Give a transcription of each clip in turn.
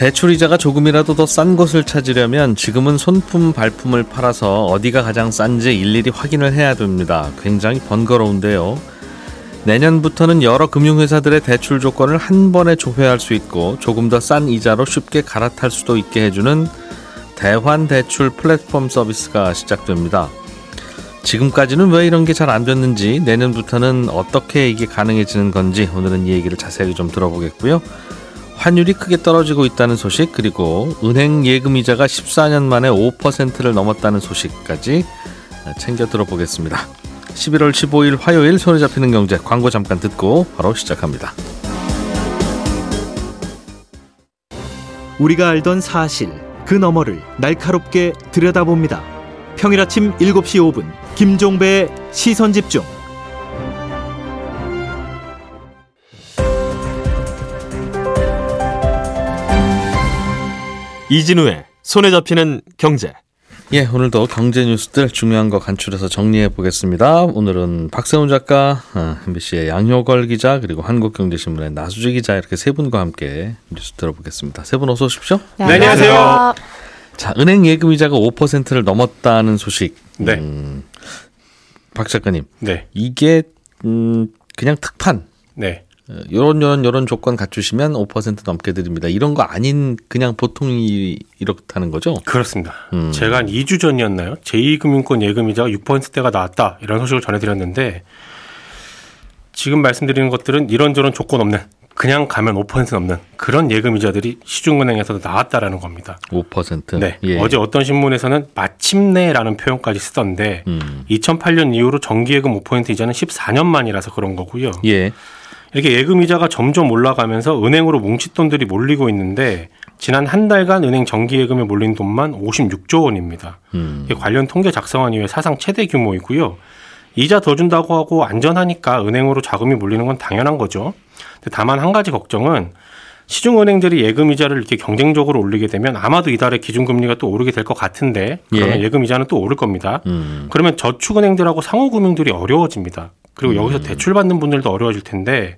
대출 이자가 조금이라도 더 싼 곳을 찾으려면 지금은 손품 발품을 팔아서 어디가 가장 싼지 일일이 확인을 해야 됩니다. 굉장히 번거로운데요. 내년부터는 여러 금융회사들의 대출 조건을 한 번에 조회할 수 있고 조금 더 싼 이자로 쉽게 갈아탈 수도 있게 해주는 대환 대출 플랫폼 서비스가 시작됩니다. 지금까지는 왜 이런 게 잘 안 됐는지 내년부터는 어떻게 이게 가능해지는 건지 오늘은 이 얘기를 자세히 좀 들어보겠고요. 환율이 크게 떨어지고 있다는 소식 그리고 은행 예금 이자가 14년 만에 5%를 넘었다는 소식까지 챙겨 들어보겠습니다. 11월 15일 화요일 손에 잡히는 경제 광고 잠깐 듣고 바로 시작합니다. 우리가 알던 사실 그 너머를 날카롭게 들여다봅니다. 평일 아침 7시 5분 김종배의 시선 집중. 이진우의 손에 잡히는 경제. 예, 오늘도 경제 뉴스들 중요한 거 간추려서 정리해 보겠습니다. 오늘은 박세훈 작가, 어, MBC의 양효걸 기자, 그리고 한국경제신문의 나수지 기자 이렇게 세 분과 함께 뉴스 들어보겠습니다. 세 분 어서 오십시오. 네, 안녕하세요. 자, 은행 예금 이자가 5%를 넘었다는 소식. 네. 음, 박 작가님, 네. 이게 음, 그냥 특판. 네. 어, 요런 요런 요런 조건 갖추시면 5% 넘게 드립니다. 이런 거 아닌 그냥 보통이 이렇다는 거죠? 그렇습니다. 음. 제가 한 2주 전이었나요? 제2금융권 예금이자가 6%대가 나왔다. 이런 소식을 전해 드렸는데 지금 말씀드리는 것들은 이런저런 조건 없는 그냥 가면 5% 넘는 그런 예금이자들이 시중은행에서도 나왔다라는 겁니다. 5%. 네. 예. 어제 어떤 신문에서는 마침내라는 표현까지 쓰던데 음. 2008년 이후로 정기예금 5% 이자는 14년 만이라서 그런 거고요. 예. 이렇게 예금 이자가 점점 올라가면서 은행으로 뭉칫돈들이 몰리고 있는데 지난 한 달간 은행 정기 예금에 몰린 돈만 56조 원입니다. 음. 관련 통계 작성한 이후에 사상 최대 규모이고요. 이자 더 준다고 하고 안전하니까 은행으로 자금이 몰리는 건 당연한 거죠. 다만 한 가지 걱정은 시중은행들이 예금 이자를 이렇게 경쟁적으로 올리게 되면 아마도 이달에 기준금리가 또 오르게 될 것 같은데 그러면 예. 예. 금 이자는 또 오를 겁니다. 음. 그러면 저축은행들하고 상호금융들이 어려워집니다. 그리고 여기서 대출 받는 분들도 어려워질 텐데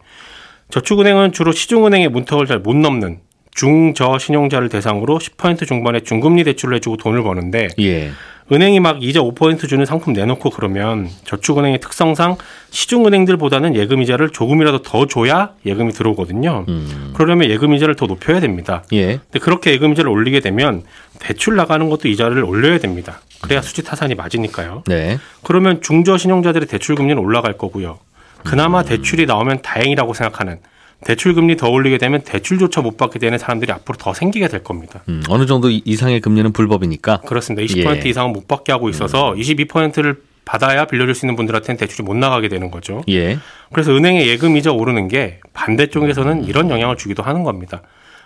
저축은행은 주로 시중은행의 문턱을 잘 못 넘는 중저 신용자를 대상으로 10% 중반의 중금리 대출을 해주고 돈을 버는데 예. 은행이 막 이자 5% 주는 상품 내놓고 그러면 저축은행의 특성상 시중은행들보다는 예금이자를 조금이라도 더 줘야 예금이 들어오거든요. 음. 그러려면 예금이자를 더 높여야 됩니다. 예. 근데 그렇게 예금이자를 올리게 되면 대출 나가는 것도 이자를 올려야 됩니다. 그래야 수지 타산이 맞으니까요. 네. 그러면 중저 신용자들의 대출 금리는 올라갈 거고요. 그나마 대출이 나오면 다행이라고 생각하는 대출 금리 더 올리게 되면 대출조차 못 받게 되는 사람들이 앞으로 더 생기게 될 겁니다. 음. 어느 정도 이- 이상의 금리는 불법이니까. 그렇습니다. 20% 예. 이상은 못 받게 하고 있어서 22%를 받아야 빌려줄 수 있는 분들한테는 대출이 못 나가게 되는 거죠. 예. 그래서 은행의 예금 이자 오르는 게 반대쪽에서는 이런 영향을 주기도 하는 겁니다.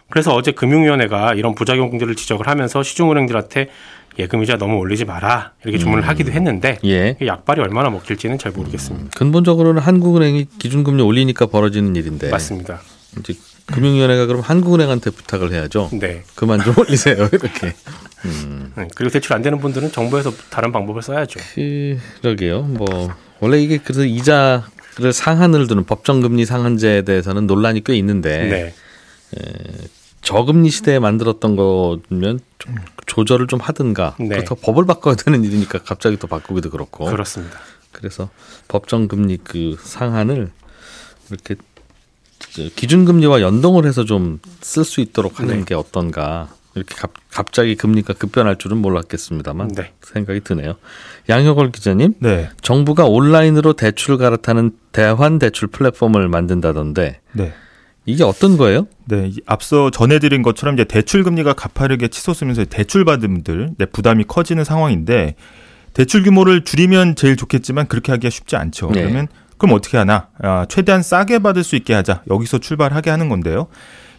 그래서 어제 금융위원회가 이런 부작용들을 지적을 하면서 시중은행들한테 예금 이자 너무 올리지 마라 이렇게 주문을 하기도 했는데 예. 이 약발이 얼마나 먹힐지는 잘 모르겠습니다. 근본적으로는 한국은행이 기준금리 올리니까 벌어지는 일인데. 맞습니다. 이제 금융위원회가 그럼 한국은행한테 부탁을 해야죠. 네. 그만 좀 올리세요. 이렇게. 음. 네. 그리고 대출 안 되는 분들은 정부에서 다른 방법을 써야죠. 그러게요. 뭐 원래 이게 그래서 이자를 상한을 두는 법정금리 상한제에 대해서는 논란이 꽤 있는데 네. 저금리 시대에 만들었던 거면 좀 조절을 좀 하든가 네. 그렇다고 법을 바꿔야 되는 일이니까 갑자기 또 바꾸기도 그렇고 그렇습니다. 그래서 법정 금리 그 상한을 이렇게 저 기준 금리와 연동을 해서 좀 쓸 수 있도록 하는 네. 게 어떤가 이렇게 갑, 갑자기 금리가 급변할 줄은 몰랐겠습니다만 네. 생각이 드네요. 양효걸 기자님, 네. 정부가 온라인으로 대출을 갈아타는 대환 대출 플랫폼을 만든다던데 네. 이게 어떤 거예요? 네, 이 앞서 전해드린 것처럼 이제 대출 금리가 가파르게 치솟으면서 대출 받은 분들 네, 부담이 커지는 상황인데 대출 규모를 줄이면 제일 좋겠지만 그렇게 하기가 쉽지 않죠. 네. 그러면 그럼 어떻게 하나? 아, 최대한 싸게 받을 수 있게 하자. 여기서 출발하게 하는 건데요.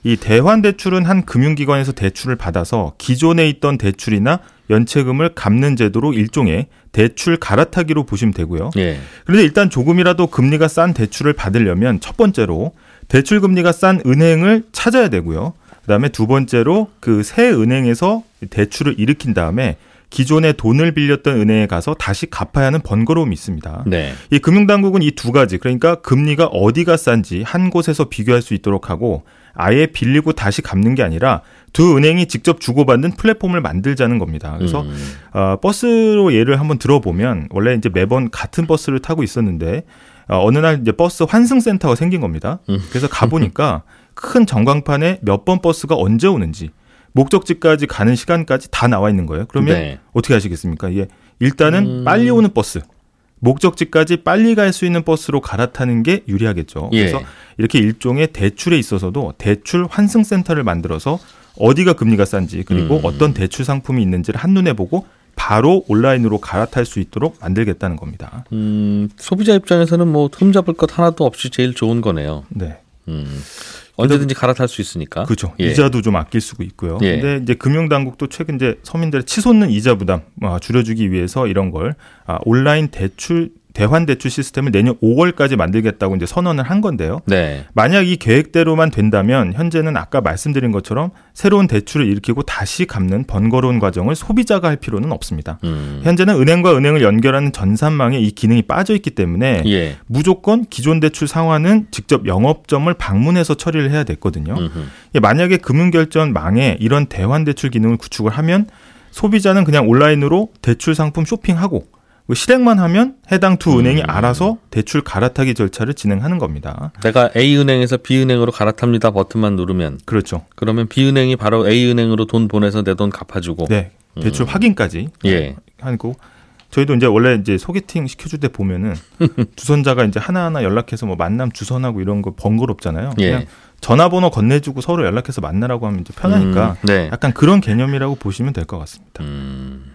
이 대환 대출은 한 금융기관에서 대출을 받아서 기존에 있던 대출이나 연체금을 갚는 제도로 일종의 대출 갈아타기로 보시면 되고요. 예. 그런데 일단 조금이라도 금리가 싼 대출을 받으려면 첫 번째로 대출 금리가 싼 은행을 찾아야 되고요. 그다음에 두 번째로 그 새 은행에서 대출을 일으킨 다음에 기존에 돈을 빌렸던 은행에 가서 다시 갚아야 하는 번거로움이 있습니다. 네. 이 금융당국은 이 두 가지 그러니까 금리가 어디가 싼지 한 곳에서 비교할 수 있도록 하고 아예 빌리고 다시 갚는 게 아니라 두 은행이 직접 주고받는 플랫폼을 만들자는 겁니다. 그래서 음. 어, 버스로 예를 한번 들어보면 원래 이제 매번 같은 버스를 타고 있었는데 어, 어느 날 이제 버스 환승 센터가 생긴 겁니다. 음. 그래서 가보니까 큰 전광판에 몇 번 버스가 언제 오는지 목적지까지 가는 시간까지 다 나와 있는 거예요. 그러면 네. 어떻게 하시겠습니까? 이게 일단은 음. 빨리 오는 버스, 목적지까지 빨리 갈 수 있는 버스로 갈아타는 게 유리하겠죠. 예. 그래서 이렇게 일종의 대출에 있어서도 대출 환승 센터를 만들어서 어디가 금리가 싼지 그리고 음. 어떤 대출 상품이 있는지를 한눈에 보고 바로 온라인으로 갈아탈 수 있도록 만들겠다는 겁니다. 음, 소비자 입장에서는 뭐 흠잡을 것 하나도 없이 제일 좋은 거네요. 네. 음. 언제든지 갈아탈 수 있으니까. 그렇죠. 예. 이자도 좀 아낄 수 있고요. 예. 근데 이제 금융 당국도 최근 이제 서민들의 치솟는 이자 부담 아, 줄여주기 위해서 이런 걸 아, 온라인 대출 대환 대출 시스템을 내년 5월까지 만들겠다고 이제 선언을 한 건데요. 네. 만약 이 계획대로만 된다면 현재는 아까 말씀드린 것처럼 새로운 대출을 일으키고 다시 갚는 번거로운 과정을 소비자가 할 필요는 없습니다. 음. 현재는 은행과 은행을 연결하는 전산망에 이 기능이 빠져 있기 때문에 예. 무조건 기존 대출 상환은 직접 영업점을 방문해서 처리를 해야 됐거든요. 예, 만약에 금융결제망에 이런 대환 대출 기능을 구축을 하면 소비자는 그냥 온라인으로 대출 상품 쇼핑하고 그 실행만 하면 해당 두 은행이 음. 알아서 대출 갈아타기 절차를 진행하는 겁니다. 내가 A 은행에서 B 은행으로 갈아탑니다 버튼만 누르면 그렇죠. 그러면 B 은행이 바로 A 은행으로 돈 보내서 내 돈 갚아주고. 네. 대출 확인까지 예. 하고 저희도 이제 원래 이제 소개팅 시켜줄 때 보면은 주선자가 이제 하나하나 연락해서 뭐 만남 주선하고 이런 거 번거롭잖아요. 예. 그냥 전화번호 건네주고 서로 연락해서 만나라고 하면 이제 편하니까 음, 네. 약간 그런 개념이라고 보시면 될 것 같습니다. 음,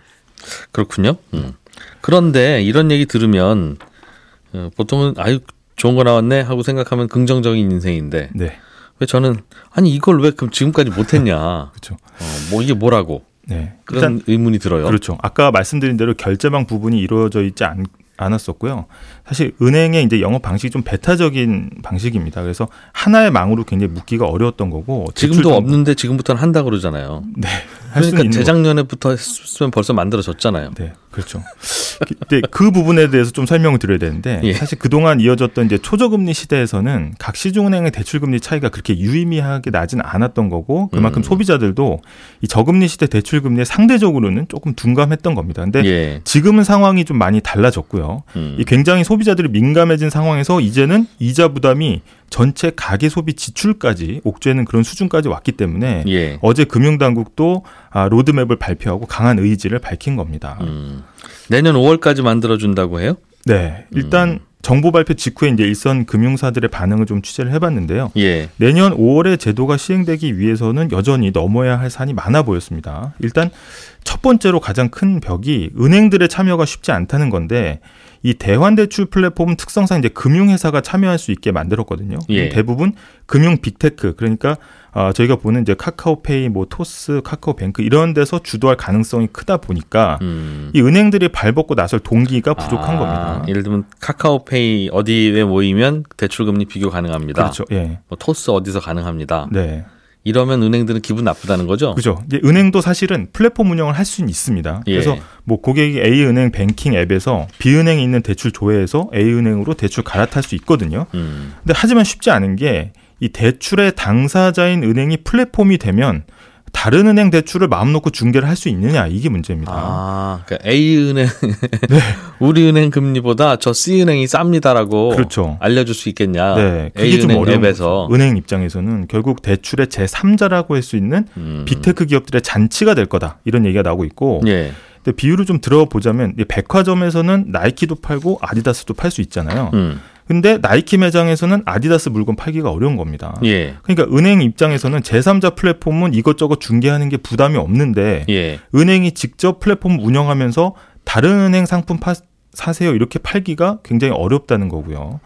그렇군요. 음. 그런데 이런 얘기 들으면 어, 보통은 아유 좋은 거 나왔네 하고 생각하면 긍정적인 인생인데 네. 왜 저는 아니 이걸 왜 그럼 지금까지 못했냐? 그렇죠. 어, 뭐 이게 뭐라고 네. 그런 일단 의문이 들어요. 그렇죠. 아까 말씀드린 대로 결제망 부분이 이루어져 있지 않, 않았었고요. 사실 은행의 이제 영업 방식이 좀 배타적인 방식입니다. 그래서 하나의 망으로 굉장히 묶기가 어려웠던 거고 지금도 없는데 지금부터는 한다 그러잖아요. 네. 그러니까 재작년에부터 했으면 벌써 만들어졌잖아요. 네, 그렇죠. 근데 그 부분에 대해서 좀 설명을 드려야 되는데 예. 사실 그동안 이어졌던 이제 초저금리 시대에서는 각 시중은행의 대출금리 차이가 그렇게 유의미하게 나진 않았던 거고 그만큼 음. 소비자들도 이 저금리 시대 대출금리에 상대적으로는 조금 둔감했던 겁니다. 근데 예. 지금은 상황이 좀 많이 달라졌고요. 음. 이 굉장히 소비자들이 민감해진 상황에서 이제는 이자 부담이 전체 가계 소비 지출까지 옥죄는 그런 수준까지 왔기 때문에 예. 어제 금융당국도 아, 로드맵을 발표하고 강한 의지를 밝힌 겁니다. 음. 내년 5월까지 만들어 준다고 해요? 네, 일단 정보 발표 직후에 이제 일선 금융사들의 반응을 좀 취재를 해봤는데요. 예. 내년 5월에 제도가 시행되기 위해서는 여전히 넘어야 할 산이 많아 보였습니다. 일단 첫 번째로 가장 큰 벽이 은행들의 참여가 쉽지 않다는 건데 이 대환 대출 플랫폼 특성상 이제 금융회사가 참여할 수 있게 만들었거든요. 예. 대부분 금융 빅테크 그러니까 어, 저희가 보는 이제 카카오페이, 뭐 토스, 카카오뱅크 이런 데서 주도할 가능성이 크다 보니까 음. 이 은행들이 발벗고 나설 동기가 부족한 아, 겁니다. 예를 들면 카카오페이 어디에 모이면 대출금리 비교 가능합니다. 그렇죠. 예. 뭐 토스 어디서 가능합니다. 네. 이러면 은행들은 기분 나쁘다는 거죠. 그죠. 은행도 사실은 플랫폼 운영을 할 수는 있습니다. 예. 그래서 뭐 고객이 A은행 뱅킹 앱에서 B은행에 있는 대출 조회해서 A은행으로 대출 갈아탈 수 있거든요. 음. 근데 하지만 쉽지 않은 게 이 대출의 당사자인 은행이 플랫폼이 되면 다른 은행 대출을 마음 놓고 중개를 할 수 있느냐 이게 문제입니다. 아, 그러니까 A 은행 우리 은행 금리보다 저 C 은행이 쌉니다라고 그렇죠. 알려줄 수 있겠냐? 네, 그게 A 좀 어려운 앱에서. 은행 입장에서는 결국 대출의 제 3자라고 할 수 있는 음. 빅테크 기업들의 잔치가 될 거다 이런 얘기가 나오고 있고 예. 근데 비율을 좀 들어보자면 이 백화점에서는 나이키도 팔고 아디다스도 팔 수 있잖아요. 음. 근데 나이키 매장에서는 아디다스 물건 팔기가 어려운 겁니다. 예. 그러니까 은행 입장에서는 제3자 플랫폼은 이것저것 중개하는 게 부담이 없는데 예. 은행이 직접 플랫폼 운영하면서 다른 은행 상품 파, 사세요 이렇게 팔기가 굉장히 어렵다는 거고요.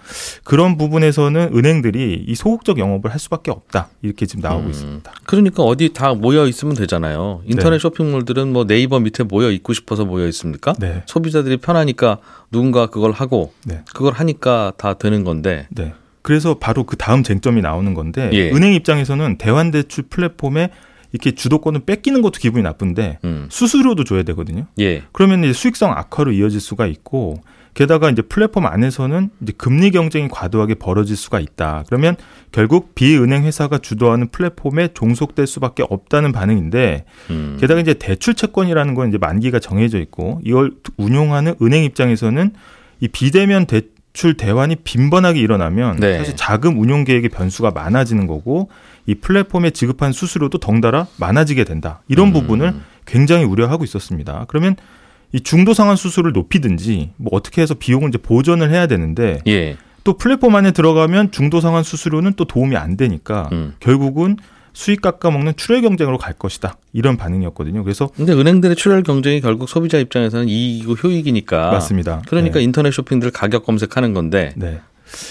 그런 부분에서는 은행들이 이 소극적 영업을 할 수밖에 없다 이렇게 지금 나오고 음. 있습니다. 그러니까 어디 다 모여 있으면 되잖아요. 인터넷 네. 쇼핑몰들은 뭐 네이버 밑에 모여 있고 싶어서 모여 있습니까? 네, 소비자들이 편하니까 누군가 그걸 하고 네. 그걸 하니까 다 되는 건데. 네. 그래서 바로 그 다음 쟁점이 나오는 건데 예. 은행 입장에서는 대환대출 플랫폼에 이렇게 주도권을 뺏기는 것도 기분이 나쁜데 음. 수수료도 줘야 되거든요. 예. 그러면 이제 수익성 악화로 이어질 수가 있고 게다가 이제 플랫폼 안에서는 이제 금리 경쟁이 과도하게 벌어질 수가 있다. 그러면 결국 비은행 회사가 주도하는 플랫폼에 종속될 수밖에 없다는 반응인데 음. 게다가 이제 대출 채권이라는 건 이제 만기가 정해져 있고 이걸 운용하는 은행 입장에서는 이 비대면 대출 대환이 빈번하게 일어나면 네. 사실 자금 운용 계획의 변수가 많아지는 거고 이 플랫폼에 지급한 수수료도 덩달아 많아지게 된다. 이런 음. 부분을 굉장히 우려하고 있었습니다. 그러면 이 중도 상환 수수료를 높이든지 뭐 어떻게 해서 비용을 이제 보전을 해야 되는데 예. 또 플랫폼 안에 들어가면 중도 상환 수수료는 또 도움이 안 되니까 음. 결국은 수익 깎아먹는 출혈 경쟁으로 갈 것이다. 이런 반응이었거든요. 그래서 근데 은행들의 출혈 경쟁이 결국 소비자 입장에서는 이익이고 효익이니까. 맞습니다. 그러니까 네. 인터넷 쇼핑들 가격 검색하는 건데 네.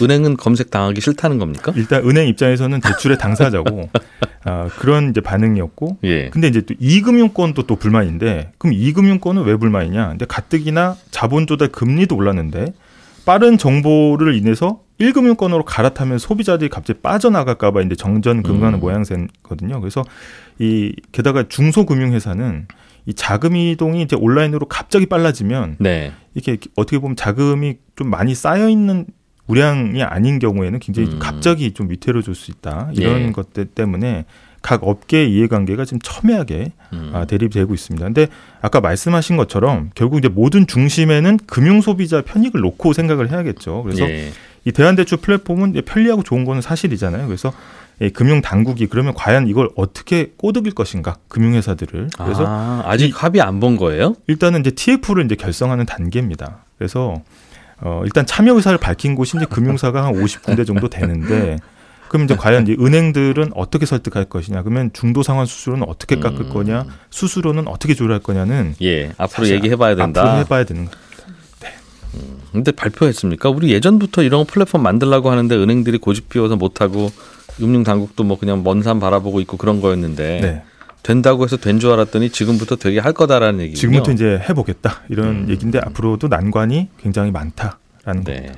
은행은 검색 당하기 싫다는 겁니까? 일단 은행 입장에서는 대출의 당사자고 아, 그런 이제 반응이었고 예. 근데 이제 또 이금융권도 또 불만인데 그럼 이금융권은 왜 불만이냐? 근데 가뜩이나 자본 조달 금리도 올랐는데 빠른 정보를 인해서 1금융권으로 갈아타면 소비자들이 갑자기 빠져나갈까봐 이제 정전 근거하는 음. 모양새거든요. 그래서 이 게다가 중소금융회사는 이 자금 이동이 이제 온라인으로 갑자기 빨라지면 네. 이렇게 어떻게 보면 자금이 좀 많이 쌓여 있는 우량이 아닌 경우에는 굉장히 좀 음. 갑자기 좀 위태로워질 수 있다. 이런 예. 것들 때문에 각 업계의 이해관계가 지금 첨예하게 음. 아, 대립되고 있습니다. 근데 아까 말씀하신 것처럼 결국 이제 모든 중심에는 금융 소비자 편익을 놓고 생각을 해야겠죠. 그래서 예. 이 대한대출 플랫폼은 편리하고 좋은 거는 사실이잖아요. 그래서 이 금융 당국이 그러면 과연 이걸 어떻게 꼬드길 것인가 금융회사들을 그래서 아, 아직 합의 안 본 거예요? 일단은 이제 TF를 이제 결성하는 단계입니다. 그래서 어 일단 참여 의사를 밝힌 곳이 이제 금융사가 한 50군데 정도 되는데 그럼 이제 과연 이제 은행들은 어떻게 설득할 것이냐? 그러면 중도 상환 수수료는 어떻게 깎을 음. 거냐? 수수료는 어떻게 조율할 거냐는 예. 앞으로 얘기해봐야 된다. 앞으로 해봐야 되는 거. 근데 발표했습니까? 우리 예전부터 이런 플랫폼 만들라고 하는데 은행들이 고집 피워서 못하고 금융 당국도 뭐 그냥 먼 산 바라보고 있고 그런 거였는데 네. 된다고 해서 된 줄 알았더니 지금부터 되게 할 거다라는 얘기군요. 지금부터 이제 해보겠다 이런 음. 얘기인데 앞으로도 난관이 굉장히 많다라는 거. 네.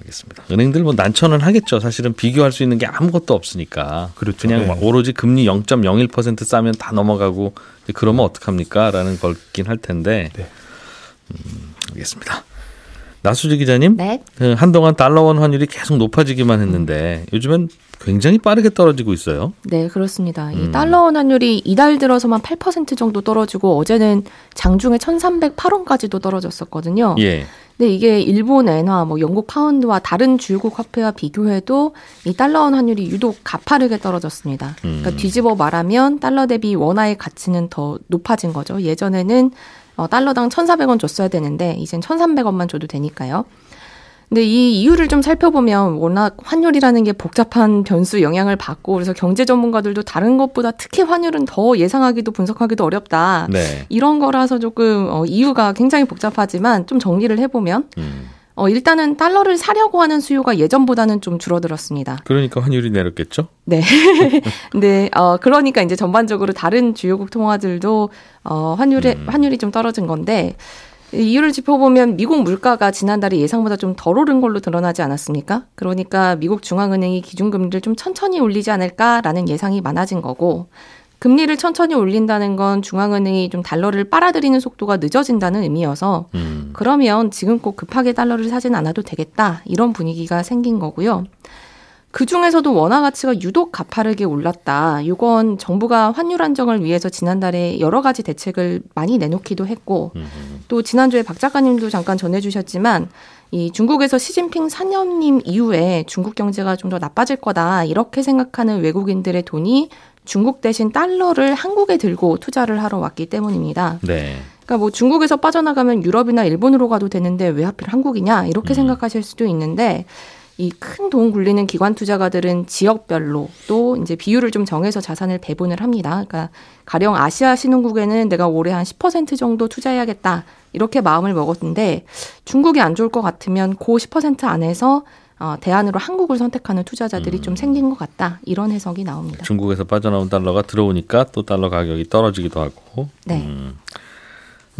알겠습니다. 은행들 뭐 난처는 하겠죠. 사실은 비교할 수 있는 게 아무것도 없으니까. 그렇죠. 그냥 네. 막 오로지 금리 0.01% 싸면 다 넘어가고 그러면 어떡합니까?라는 걸긴 할 텐데. 네. 음, 알겠습니다. 나수지 기자님, 네. 그 한동안 달러원 환율이 계속 높아지기만 했는데 요즘엔 굉장히 빠르게 떨어지고 있어요. 네, 그렇습니다. 음. 이 달러 원 환율이 이달 들어서만 8% 정도 떨어지고 어제는 장중에 1,308원까지도 떨어졌었거든요. 예. 근데 이게 일본 엔화, 뭐 영국 파운드와 다른 주요국 화폐와 비교해도 이 달러 원 환율이 유독 가파르게 떨어졌습니다. 그러니까 음. 뒤집어 말하면 달러 대비 원화의 가치는 더 높아진 거죠. 예전에는 어, 달러당 1,400원 줬어야 되는데 이젠 1,300원만 줘도 되니까요. 근데 이 이유를 좀 살펴보면 워낙 환율이라는 게 복잡한 변수 영향을 받고 그래서 경제 전문가들도 다른 것보다 특히 환율은 더 예상하기도 분석하기도 어렵다. 네. 이런 거라서 조금 어, 이유가 굉장히 복잡하지만 좀 정리를 해보면 음. 어, 일단은 달러를 사려고 하는 수요가 예전보다는 좀 줄어들었습니다. 그러니까 환율이 내렸겠죠? 네. 근데 어 그러니까 이제 전반적으로 다른 주요국 통화들도 어 환율에 음. 환율이 좀 떨어진 건데 이 이유를 짚어보면 미국 물가가 지난달에 예상보다 좀 덜 오른 걸로 드러나지 않았습니까? 그러니까 미국 중앙은행이 기준금리를 좀 천천히 올리지 않을까라는 예상이 많아진 거고 금리를 천천히 올린다는 건 중앙은행이 좀 달러를 빨아들이는 속도가 늦어진다는 의미여서 음. 그러면 지금 꼭 급하게 달러를 사진 않아도 되겠다 이런 분위기가 생긴 거고요. 그 중에서도 원화 가치가 유독 가파르게 올랐다. 이건 정부가 환율 안정을 위해서 지난달에 여러 가지 대책을 많이 내놓기도 했고 음. 또 지난주에 박 작가님도 잠깐 전해주셨지만 이 중국에서 시진핑 사념님 이후에 중국 경제가 좀 더 나빠질 거다 이렇게 생각하는 외국인들의 돈이 중국 대신 달러를 한국에 들고 투자를 하러 왔기 때문입니다. 네. 그러니까 뭐 중국에서 빠져나가면 유럽이나 일본으로 가도 되는데 왜 하필 한국이냐 이렇게 음. 생각하실 수도 있는데 이 큰 돈 굴리는 기관 투자가들은 지역별로 또 이제 비율을 좀 정해서 자산을 배분을 합니다. 그러니까 가령 아시아 신흥국에는 내가 올해 한 10% 정도 투자해야겠다. 이렇게 마음을 먹었는데 중국이 안 좋을 것 같으면 그10% 안에서 어, 대안으로 한국을 선택하는 투자자들이 좀 생긴 것 같다. 이런 해석이 나옵니다. 중국에서 빠져나온 달러가 들어오니까 또 달러 가격이 떨어지기도 하고. 네. 음.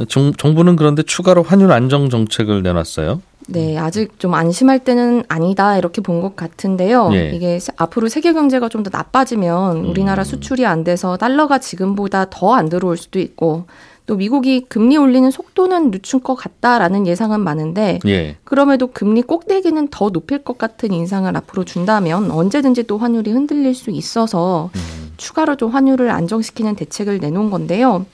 정, 정부는 그런데 추가로 환율 안정 정책을 내놨어요. 네, 아직 좀 안심할 때는 아니다 이렇게 본 것 같은데요. 예. 이게 세- 앞으로 세계 경제가 좀 더 나빠지면 우리나라 수출이 안 돼서 달러가 지금보다 더 안 들어올 수도 있고 또 미국이 금리 올리는 속도는 늦출 것 같다라는 예상은 많은데 예. 그럼에도 금리 꼭대기는 더 높일 것 같은 인상을 앞으로 준다면 언제든지 또 환율이 흔들릴 수 있어서 추가로 좀 환율을 안정시키는 대책을 내놓은 건데요.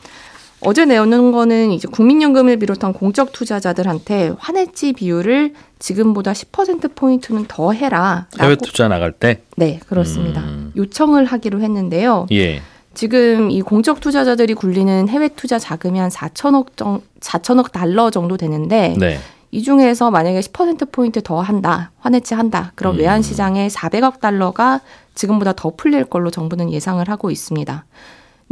어제 내놓은 거는 이제 국민연금을 비롯한 공적 투자자들한테 환해지 비율을 지금보다 10% 포인트는 더 해라. 해외 투자 나갈 때. 네, 그렇습니다. 음. 요청을 하기로 했는데요. 예. 지금 이 공적 투자자들이 굴리는 해외 투자 자금이 한 4천억 정 4천억 달러 정도 되는데 네. 이 중에서 만약에 10% 포인트 더 한다, 환해치 한다. 그럼 음. 외환 시장에 400억 달러가 지금보다 더 풀릴 걸로 정부는 예상을 하고 있습니다.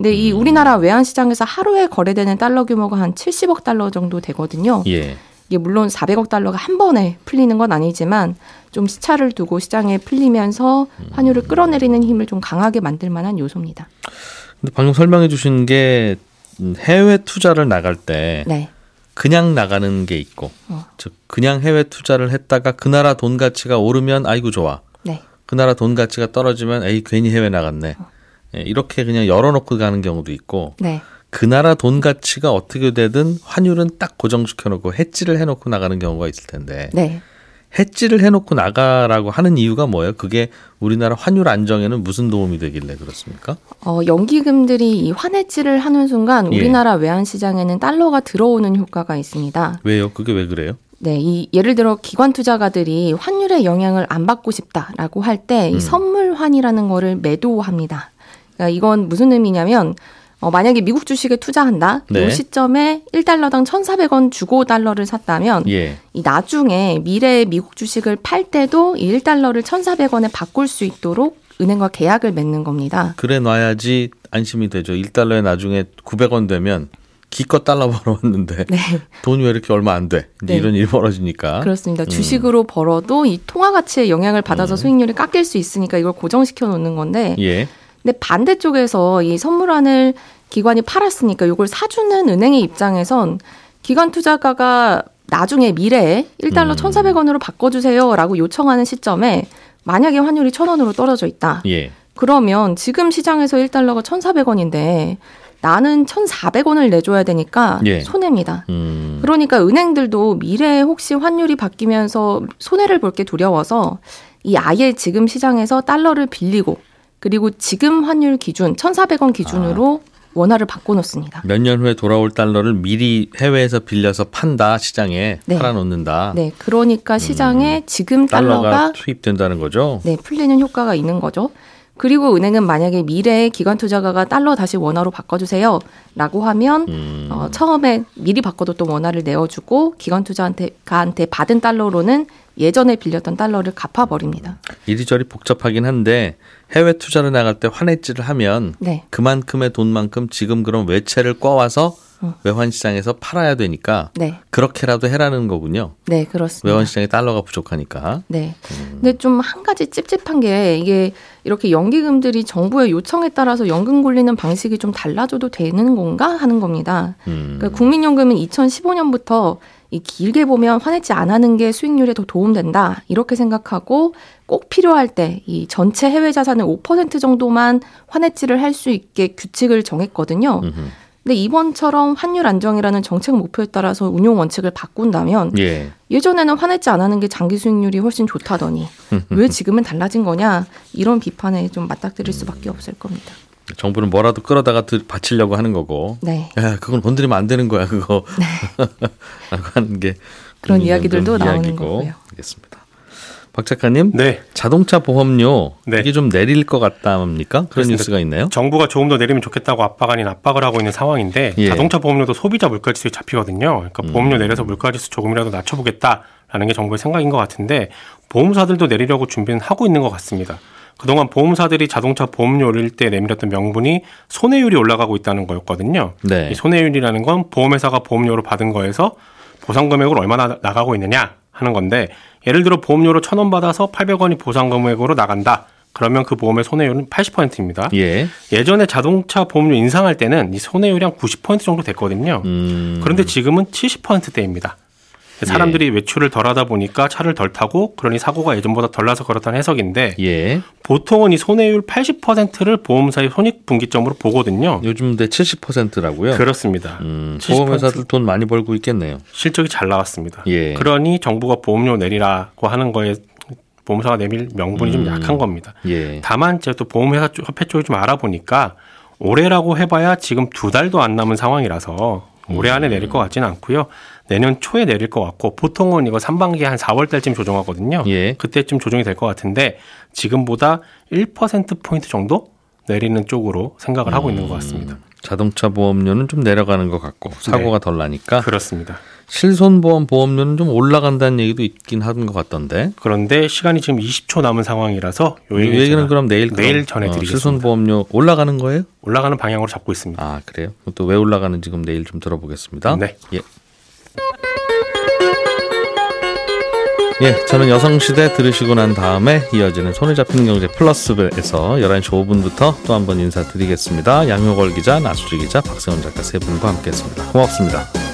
근데 이 음. 우리나라 외환 시장에서 하루에 거래되는 달러 규모가 한 70억 달러 정도 되거든요. 예. 이게 물론 400억 달러가 한 번에 풀리는 건 아니지만 좀 시차를 두고 시장에 풀리면서 환율을 끌어내리는 힘을 좀 강하게 만들 만한 요소입니다. 근데 방금 설명해 주신 게 음, 해외 투자를 나갈 때 네. 그냥 나가는 게 있고 어. 즉 그냥 해외 투자를 했다가 그 나라 돈 가치가 오르면 아이고 좋아. 네. 그 나라 돈 가치가 떨어지면 에이 괜히 해외 나갔네. 예, 이렇게 그냥 열어놓고 가는 경우도 있고 네. 그 나라 돈 가치가 어떻게 되든 환율은 딱 고정시켜놓고 해지를 해놓고 나가는 경우가 있을 텐데 네. 해지를 해놓고 나가라고 하는 이유가 뭐예요? 그게 우리나라 환율 안정에는 무슨 도움이 되길래 그렇습니까? 어, 연기금들이 이 환해지를 하는 순간 예. 우리나라 외환 시장에는 달러가 들어오는 효과가 있습니다. 왜요? 그게 왜 그래요? 네, 이 예를 들어 기관 투자가들이 환율의 영향을 안 받고 싶다라고 할 때이 음. 선물환이라는 거를 매도합니다. 그러니까 이건 무슨 의미냐면 어, 만약에 미국 주식에 투자한다. 네. 이 시점에 1달러당 1,400원 주고 달러를 샀다면 예. 이 나중에 미래의 미국 주식을 팔 때도 이 1달러를 1,400원에 바꿀 수 있도록 은행과 계약을 맺는 겁니다. 그래 놔야지 안심이 되죠. 1달러에 나중에 900원 되면 기껏 달러 벌어왔는데 네. 돈이 왜 이렇게 얼마 안 돼? 네. 이런 일이 벌어지니까. 그렇습니다. 음. 주식으로 벌어도 이 통화 가치의 영향을 받아서 수익률이 깎일 수 있으니까 이걸 고정시켜 놓는 건데 예. 근데 반대쪽에서 이 선물안을 기관이 팔았으니까 이걸 사주는 은행의 입장에선 기관 투자가가 나중에 미래에 1달러 음. 1,400원으로 바꿔주세요라고 요청하는 시점에 만약에 환율이 1,000원으로 떨어져 있다. 예. 그러면 지금 시장에서 1달러가 1,400원인데 나는 1,400원을 내줘야 되니까 예. 손해입니다. 음. 그러니까 은행들도 미래에 혹시 환율이 바뀌면서 손해를 볼 게 두려워서 이 아예 지금 시장에서 달러를 빌리고 그리고 지금 환율 기준 1,400원 기준으로 원화를 바꿔놓습니다. 몇 년 후에 돌아올 달러를 미리 해외에서 빌려서 판다 시장에 네. 팔아놓는다. 네, 그러니까 시장에 지금 음. 달러가, 달러가 투입된다는 거죠. 네, 풀리는 효과가 있는 거죠. 그리고 은행은 만약에 미래에 기관 투자가가 달러 다시 원화로 바꿔주세요. 라고 하면, 음. 어, 처음에 미리 바꿔뒀던 원화를 내어주고, 기관 투자한테 받은 달러로는 예전에 빌렸던 달러를 갚아버립니다. 이리저리 복잡하긴 한데 해외 투자를 나갈 때 환해지를 하면 네. 그만큼의 돈만큼 지금 그런 외채를 꿔와서 어. 외환 시장에서 팔아야 되니까 네. 그렇게라도 해라는 거군요. 네, 그렇습니다. 외환 시장에 달러가 부족하니까. 네. 근데 좀 한 가지 찝찝한 게 이게 이렇게 연기금들이 정부의 요청에 따라서 연금 굴리는 방식이 좀 달라져도 되는 건가 하는 겁니다. 음. 그러니까 국민연금은 2015년부터 이 길게 보면 환해지 안 하는 게 수익률에 더 도움된다. 이렇게 생각하고 꼭 필요할 때 이 전체 해외 자산의 5% 정도만 환해지를 할 수 있게 규칙을 정했거든요. 음흠. 근데 이번처럼 환율 안정이라는 정책 목표에 따라서 운용 원칙을 바꾼다면 예. 예전에는 환해지 안 하는 게 장기 수익률이 훨씬 좋다더니 왜 지금은 달라진 거냐 이런 비판에 좀 맞닥뜨릴 수밖에 없을 겁니다. 정부는 뭐라도 끌어다가 드- 바치려고 하는 거고. 네. 야, 그건 건드리면 안 되는 거야, 그거. 라고 하는 게 그런 이야기들도 나오는 이야기고. 거고요. 알겠습니다. 박 작가님, 네. 자동차 보험료 네. 이게 좀 내릴 것 같답니까? 그런. 뉴스가 있나요? 정부가 조금 더 내리면 좋겠다고 압박 아닌 압박을 하고 있는 상황인데 예. 자동차 보험료도 소비자 물가지수에 잡히거든요. 그러니까 음. 보험료 내려서 물가지수 조금이라도 낮춰보겠다라고 라는 게 정부의 생각인 것 같은데 보험사들도 내리려고 준비는 하고 있는 것 같습니다. 그동안 보험사들이 자동차 보험료를 때 내밀었던 명분이 손해율이 올라가고 있다는 거였거든요. 네. 이 손해율이라는 건 보험회사가 보험료로 받은 거에서 보상 금액으로 얼마나 나가고 있느냐 하는 건데 예를 들어 보험료로 천 원 받아서 800원이 보상 금액으로 나간다. 그러면 그 보험의 손해율은 80%입니다. 예. 예전에 자동차 보험료 인상할 때는 이 손해율이 한 90% 정도 됐거든요. 음. 그런데 지금은 70%대입니다. 사람들이 외출을 덜 하다 보니까 차를 덜 타고 그러니 사고가 예전보다 덜 나서 그렇다는 해석인데 예. 보통은 이 손해율 80%를 보험사의 손익분기점으로 보거든요. 요즘 대 70%라고요. 그렇습니다. 음, 70% 보험회사들 돈 많이 벌고 있겠네요. 실적이 잘 나왔습니다. 예. 그러니 정부가 보험료 내리라고 하는 거에 보험사가 내밀 명분이 좀 음. 약한 겁니다. 예. 다만 제가 또 보험회사 쪽, 협회 쪽을 좀 알아보니까 올해라고 해봐야 지금 두 달도 안 남은 상황이라서 올해 안에 내릴 것 같지는 않고요. 내년 초에 내릴 것 같고 보통은 이거 3반기 한 4월 달쯤 조정하거든요. 예. 그때쯤 조정이 될 것 같은데 지금보다 1% 포인트 정도 내리는 쪽으로 생각을 하고 있는 것 같습니다. 자동차 보험료는 좀 내려가는 것 같고 사고가 덜 나니까 그렇습니다. 실손보험 보험료는 좀 올라간다는 얘기도 있긴 하는 것 같던데. 그런데 시간이 지금 20초 남은 상황이라서 요 얘기 얘기는 제가 그럼 내일 내일 어, 전해드리겠습니다. 실손보험료 올라가는 거예요? 올라가는 방향으로 잡고 있습니다. 아 그래요? 또 왜 올라가는지 그럼 내일 좀 들어보겠습니다. 네. 예. 예, 저는 여성시대 들으시고 난 다음에 이어지는 손에 잡히는 경제 플러스에서 11시 5분부터 또 한 번 인사드리겠습니다. 양효걸 기자, 나수지 기자, 박세훈 작가 세 분과 함께했습니다. 고맙습니다.